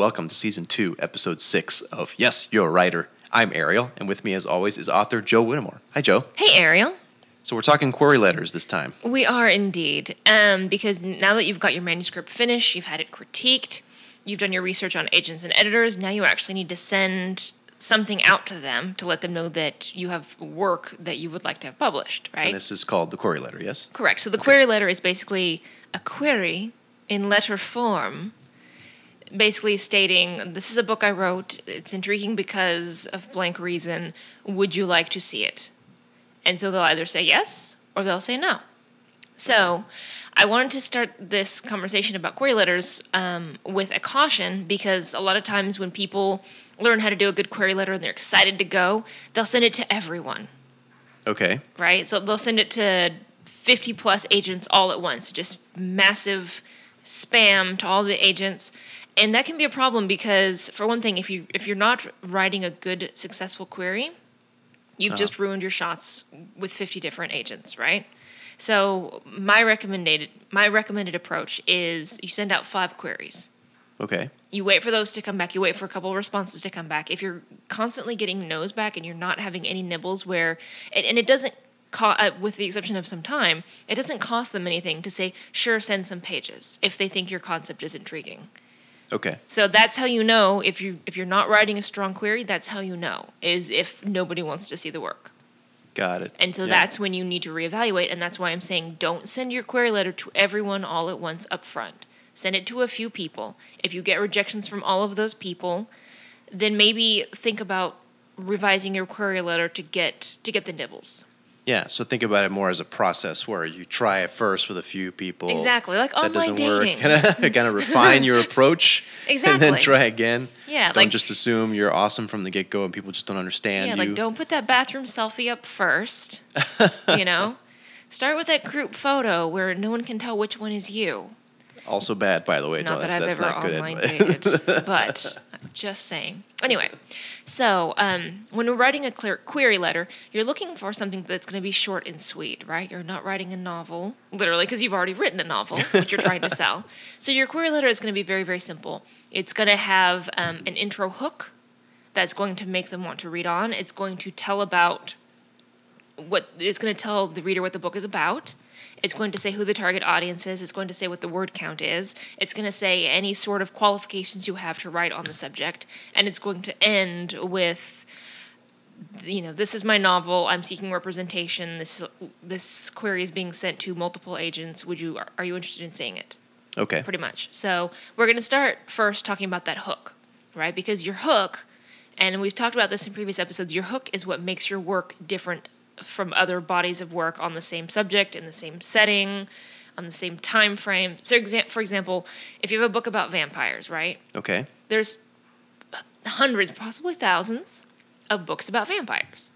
Welcome to season two, episode six of Yes, You're a Writer. I'm Ariel, and with me, as always, is author Joe Whittemore. Hi, Joe. Hey, Ariel. So we're talking query letters this time. We are indeed. Um, because now that you've got your manuscript finished, you've had it critiqued, you've done your research on agents and editors, now you actually need to send something out to them to let them know that you have work that you would like to have published, right? And this is called the query letter, yes? Correct. So the query letter is basically a query in letter form, basically stating, This is a book I wrote. It's intriguing because of blank reason. Would you like to see it? And so they'll either say yes or they'll say no. So I wanted to start this conversation about query letters um, with a caution because a lot of times when people learn how to do a good query letter and they're excited to go, they'll send it to everyone Okay. right? So they'll send it to 50 plus agents all at once, just massive spam to all the agents. And that can be a problem because for one thing, if you if you're not writing a good successful query, you've just ruined your shots with 50 different agents, right? So my recommended my recommended approach is you send out 5 queries. Okay. you wait for those to come back. You wait for a couple of responses to come back. If you're constantly getting no's back and you're not having any nibbles where and, and it doesn't co- uh, with the exception of some time it doesn't cost them anything to say sure send some pages if they think your concept is intriguing Okay. so that's how you know if you if you're not writing a strong query that's how you know is if nobody wants to see the work Got it. and so Yeah. that's when you need to reevaluate. And that's why I'm saying don't send your query letter to everyone all at once up front. Send it to a few people. If you get rejections from all of those people, then maybe think about revising your query letter to get to get the nibbles. Yeah, so think about it more as a process where you try it first with a few people. Exactly, like oh, that online doesn't dating. work. Kind of refine your approach. Exactly. And then try again. Yeah, Don't like- just assume you're awesome from the get go and people just don't understand Yeah, you. like don't put that bathroom selfie up first. you know? Start with that group photo where no one can tell which one is you. Also bad, by the way. Not No, that that's, I've that's ever not good online dated, but just saying. Anyway, so um, when we're writing a clear query letter, you're looking for something that's going to be short and sweet, right? You're not writing a novel, literally, because you've already written a novel, which you're trying to sell. So your query letter is going to be very, very simple. It's going to have um, an intro hook that's going to make them want to read on. It's going to tell about what it's going to tell the reader what the book is about. It's going to say who the target audience is. It's going to say what the word count is. It's going to say any sort of qualifications you have to write on the subject. And it's going to end with, you know, this is my novel. I'm seeking representation. This this query is being sent to multiple agents. Would you are you interested in seeing it? Okay. pretty much. So we're going to start first talking about that hook, right? Because your hook, and we've talked about this in previous episodes, your hook is what makes your work different from other bodies of work on the same subject, in the same setting, on the same time frame. So, exa- for example, if you have a book about vampires, right? Okay. There's hundreds, possibly thousands, of books about vampires.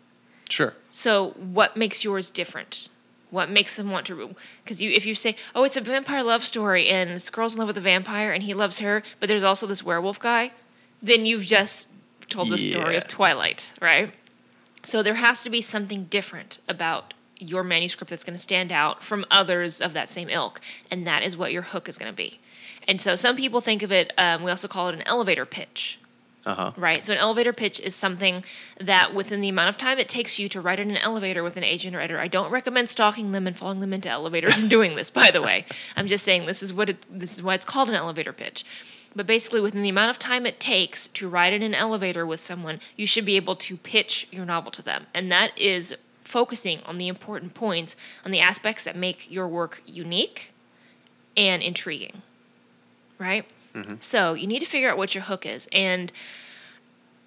Sure. So, what makes yours different? What makes them want to? Because you, if you say, "Oh, it's a vampire love story, and this girl's in love with a vampire, and he loves her, but there's also this werewolf guy," then you've just told the story of Twilight, right? So there has to be something different about your manuscript that's going to stand out from others of that same ilk, and that is what your hook is going to be. And so some people think of it. Um, we also call it an elevator pitch Uh huh. right? So an elevator pitch is something that within the amount of time it takes you to write in an elevator with an agent or editor. I don't recommend stalking them and following them into elevators and doing this, by the way. I'm just saying this is what it, this is why it's called an elevator pitch. But basically, within the amount of time it takes to ride in an elevator with someone, you should be able to pitch your novel to them. And that is focusing on the important points, on the aspects that make your work unique and intriguing, right? Mm-hmm. So you need to figure out what your hook is. And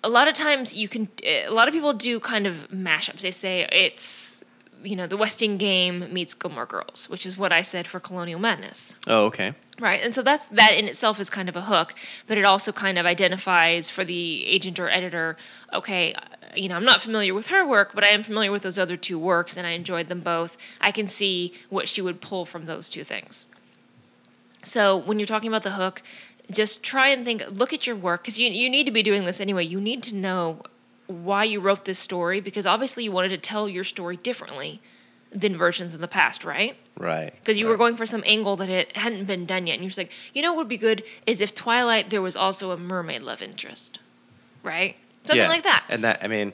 a lot of times you can a lot of people do kind of mashups they say it's you know the westing game meets gilmore girls which is what i said for colonial madness Oh, okay. Right and so that's that in itself is kind of a hook but it also kind of identifies for the agent or editor okay uh, you know i'm not familiar with her work but i am familiar with those other two works and i enjoyed them both. I can see what she would pull from those two things. So when you're talking about the hook, just try and think, look at your work, because you, you need to be doing this anyway. You need to know why you wrote this story, because obviously you wanted to tell your story differently than versions in the past, right? Right. Because you right. were going for some angle that it hadn't been done yet, and you're just like, you know, what would be good is if Twilight there was also a mermaid love interest, right? Something Yeah. like that. And that, I mean,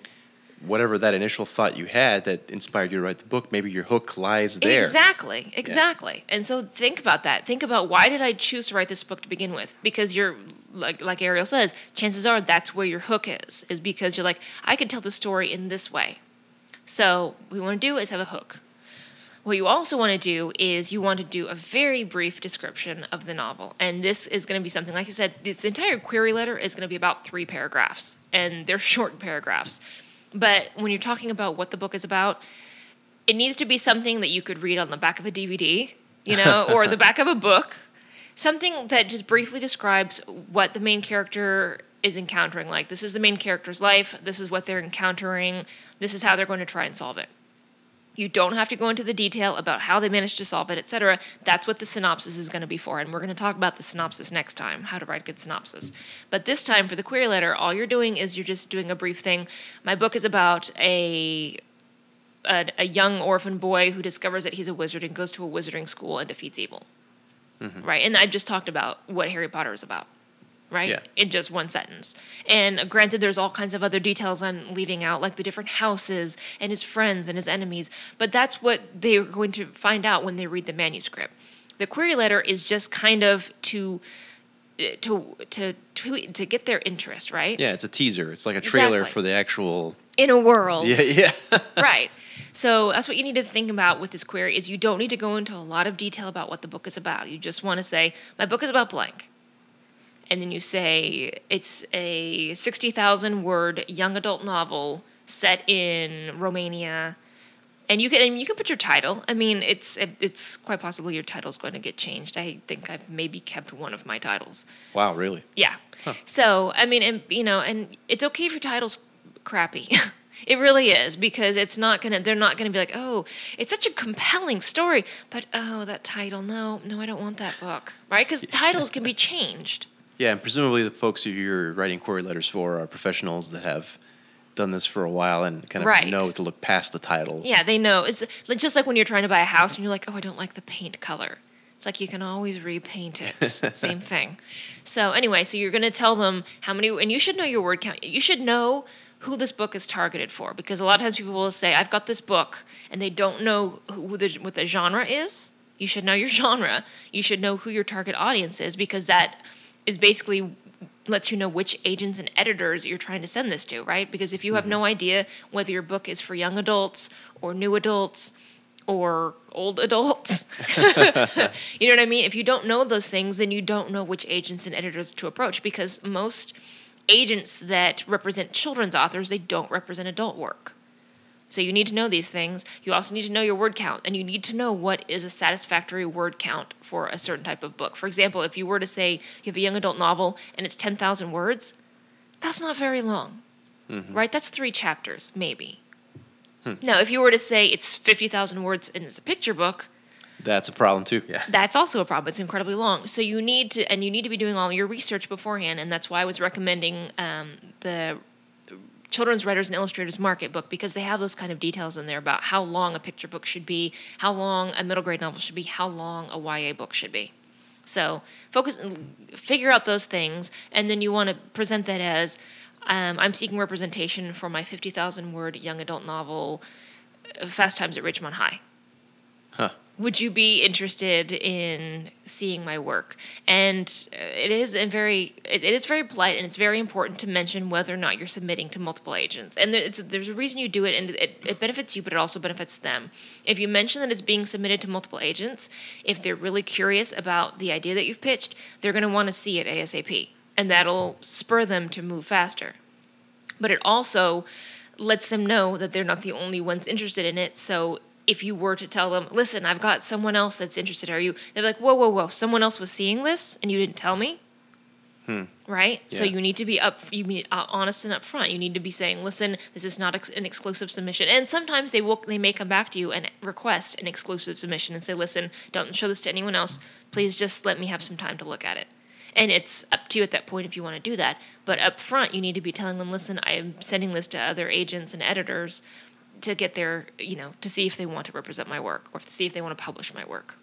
whatever that initial thought you had that inspired you to write the book, maybe your hook lies there. Exactly, exactly. And so think about that. Think about why did I choose to write this book to begin with? Because you're like like Ariel says, chances are that's where your hook is. Is because you're like, I could tell the story in this way. So what we want to do is have a hook. What you also want to do is you want to do a very brief description of the novel. And this is going to be something, like I said, this entire query letter is going to be about three paragraphs. And they're short paragraphs. But when you're talking about what the book is about, it needs to be something that you could read on the back of a DVD, you know, or the back of a book. Something that just briefly describes what the main character is encountering. Like, this is the main character's life, this is what they're encountering, this is how they're going to try and solve it. You don't have to go into the detail about how they managed to solve it, etc. That's what the synopsis is going to be for. And we're going to talk about the synopsis next time, how to write a good synopsis. But this time for the query letter, all you're doing is you're just doing a brief thing. My book is about a a, a young orphan boy who discovers that he's a wizard and goes to a wizarding school and defeats evil. Mm-hmm. Right? And I just talked about what Harry Potter is about. Right? Yeah. In just one sentence. And granted, there's all kinds of other details I'm leaving out, like the different houses and his friends and his enemies. But that's what they're going to find out when they read the manuscript. The query letter is just kind of to to to to, to get their interest, right? Yeah, it's a teaser. It's like a trailer Exactly. for the actual. In a world. Yeah, yeah. right. So that's what you need to think about with this query is you don't need to go into a lot of detail about what the book is about. You just want to say, my book is about blank. And then you say it's a 60,000 word young adult novel set in Romania. And you can and you can put your title. I mean, it's it, it's quite possible your title's going to get changed. I think I've maybe kept one of my titles. wow, really? Yeah. So I mean, and you know, and it's okay if your title's crappy. it really is because it's not gonna. They're not gonna be like, oh, it's such a compelling story, but oh, that title. No, no, I don't want that book. Right? Because titles can be changed. Yeah, and presumably the folks who you're writing query letters for are professionals that have done this for a while and kind of Right. know to look past the title. Yeah, they know. It's just like when you're trying to buy a house and you're like, oh, I don't like the paint color. It's like you can always repaint it. Same thing. So anyway, so you're going to tell them how many, and you should know your word count. You should know who this book is targeted for because a lot of times people will say, I've got this book, and they don't know who the, what the genre is. You should know your genre. You should know who your target audience is because that is basically lets you know which agents and editors you're trying to send this to, right? Because if you have mm-hmm. no idea whether your book is for young adults or new adults or old adults, you know what I mean? If you don't know those things, then you don't know which agents and editors to approach because most agents that represent children's authors, they don't represent adult work. So you need to know these things. You also need to know your word count, and you need to know what is a satisfactory word count for a certain type of book. For example, if you were to say you have a young adult novel and it's 10,000 words, that's not very long, right? That's three chapters, maybe. Now, if you were to say it's 50,000 words and it's a picture book, That's a problem too. Yeah. that's also a problem. It's incredibly long. So you need to, and you need to be doing all your research beforehand. And that's why I was recommending um, the Children's Writers and Illustrators Market book because they have those kind of details in there about how long a picture book should be, how long a middle grade novel should be, how long a YA book should be. So focus, figure out those things, and then you want to present that as um, I'm seeking representation for my 50,000 word young adult novel, uh, Fast Times at Ridgemont High. Would you be interested in seeing my work? And uh, it is a very it, is very polite and it's very important to mention whether or not you're submitting to multiple agents. And there's, there's a reason you do it and it, it benefits you but it also benefits them. If you mention that it's being submitted to multiple agents if they're really curious about the idea that you've pitched they're going to want to see it asap and that'll spur them to move faster. But it also lets them know that they're not the only ones interested in it. So if you were to tell them, listen, I've got someone else that's interested, are you? They're like, whoa, whoa, whoa, someone else was seeing this and you didn't tell me? Right? So you need to be up, you need uh, honest and upfront. You need to be saying, listen, this is not ex- an exclusive submission. And sometimes they will, they may come back to you and request an exclusive submission and say, listen, don't show this to anyone else. Please just let me have some time to look at it. And it's up to you at that point if you want to do that. But up front, you need to be telling them, listen, I am sending this to other agents and editors. To get their, you know, to see if they want to represent my work or to see if they want to publish my work.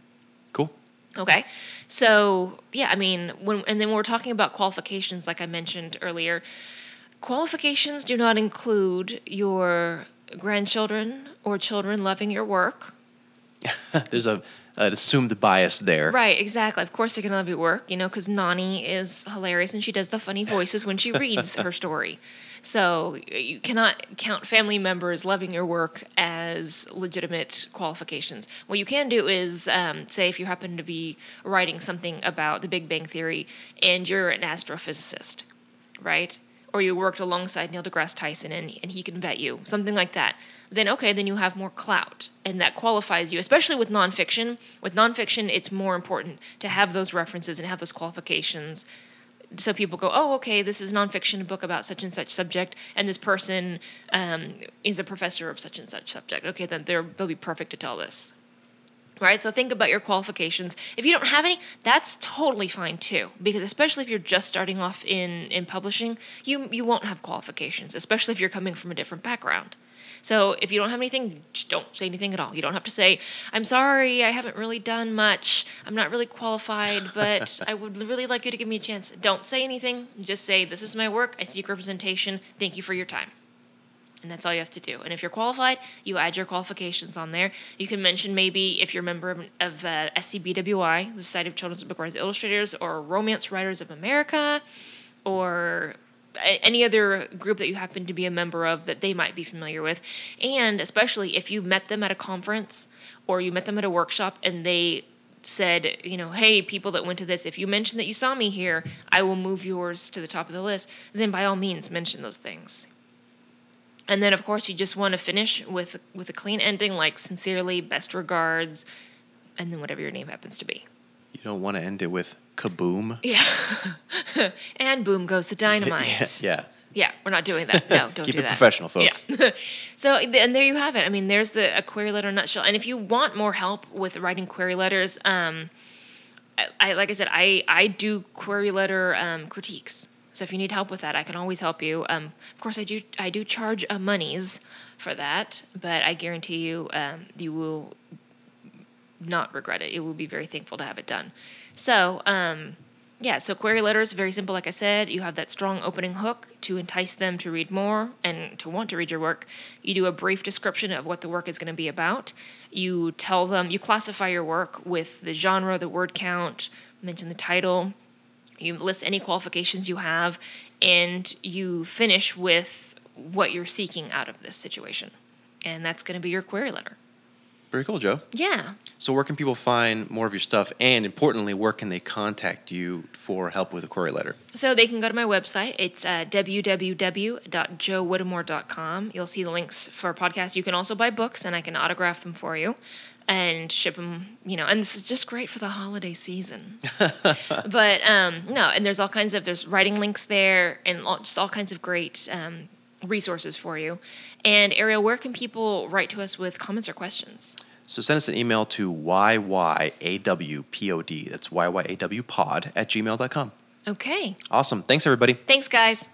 Cool. Okay. So, yeah, I mean, when and then when we're talking about qualifications like I mentioned earlier, qualifications do not include your grandchildren or children loving your work. There's a an assumed bias there. Right, exactly. Of course they're going to love your work, you know, cuz Nani is hilarious and she does the funny voices when she reads her story. So, you cannot count family members loving your work as legitimate qualifications. What you can do is, um, say, if you happen to be writing something about the Big Bang Theory and you're an astrophysicist, right? Or you worked alongside Neil deGrasse Tyson and, and he can vet you, something like that. Then, okay, then you have more clout. And that qualifies you, especially with nonfiction. With nonfiction, it's more important to have those references and have those qualifications so people go, oh, okay, this is nonfiction, a book about such and such subject, and this person um, is a professor of such and such subject. Okay, then they're, they'll be perfect to tell this. Right? So think about your qualifications. If you don't have any, that's totally fine too. Because especially if you're just starting off in, in publishing, you, you won't have qualifications, especially if you're coming from a different background. So if you don't have anything, just don't say anything at all. You don't have to say, I'm sorry, I haven't really done much. I'm not really qualified, but I would really like you to give me a chance. Don't say anything. Just say, This is my work. I seek representation. Thank you for your time. And that's all you have to do. And if you're qualified, you add your qualifications on there. You can mention maybe if you're a member of, of uh, SCBWI, the Society of Children's Book Writers Illustrators, or Romance Writers of America, or any other group that you happen to be a member of that they might be familiar with. And especially if you met them at a conference or you met them at a workshop and they said, you know, hey, people that went to this, if you mention that you saw me here, I will move yours to the top of the list, then by all means mention those things. And then of course you just want to finish with with a clean ending like sincerely, best regards, and then whatever your name happens to be. You don't want to end it with kaboom. Yeah. and boom goes the dynamite. yeah. Yeah, we're not doing that. No, don't Keep do it that. professional, folks. Yeah. so, and there you have it. I mean, there's the a query letter nutshell. And if you want more help with writing query letters, um, I, I like I said, I I do query letter um, critiques. So if you need help with that, I can always help you. Um, of course, I do I do charge uh, monies for that, but I guarantee you, um, you will not regret it. It will be very thankful to have it done. So, um, yeah, so query letters, very simple, like I said. You have that strong opening hook to entice them to read more and to want to read your work. You do a brief description of what the work is going to be about. You tell them, you classify your work with the genre, the word count, mention the title. You list any qualifications you have, and you finish with what you're seeking out of this situation. And that's going to be your query letter. Very cool, Joe. Yeah. So, where can people find more of your stuff? And importantly, where can they contact you for help with a query letter? So they can go to my website. It's uh, www.joewhittemore.com. You'll see the links for podcasts. You can also buy books, and I can autograph them for you and ship them. You know, and this is just great for the holiday season. but um, no, and there's all kinds of there's writing links there, and all, just all kinds of great um, resources for you. And Ariel, where can people write to us with comments or questions? So send us an email to yyawpod, that's yyawpod at gmail.com. Okay. Awesome. Thanks, everybody. Thanks, guys.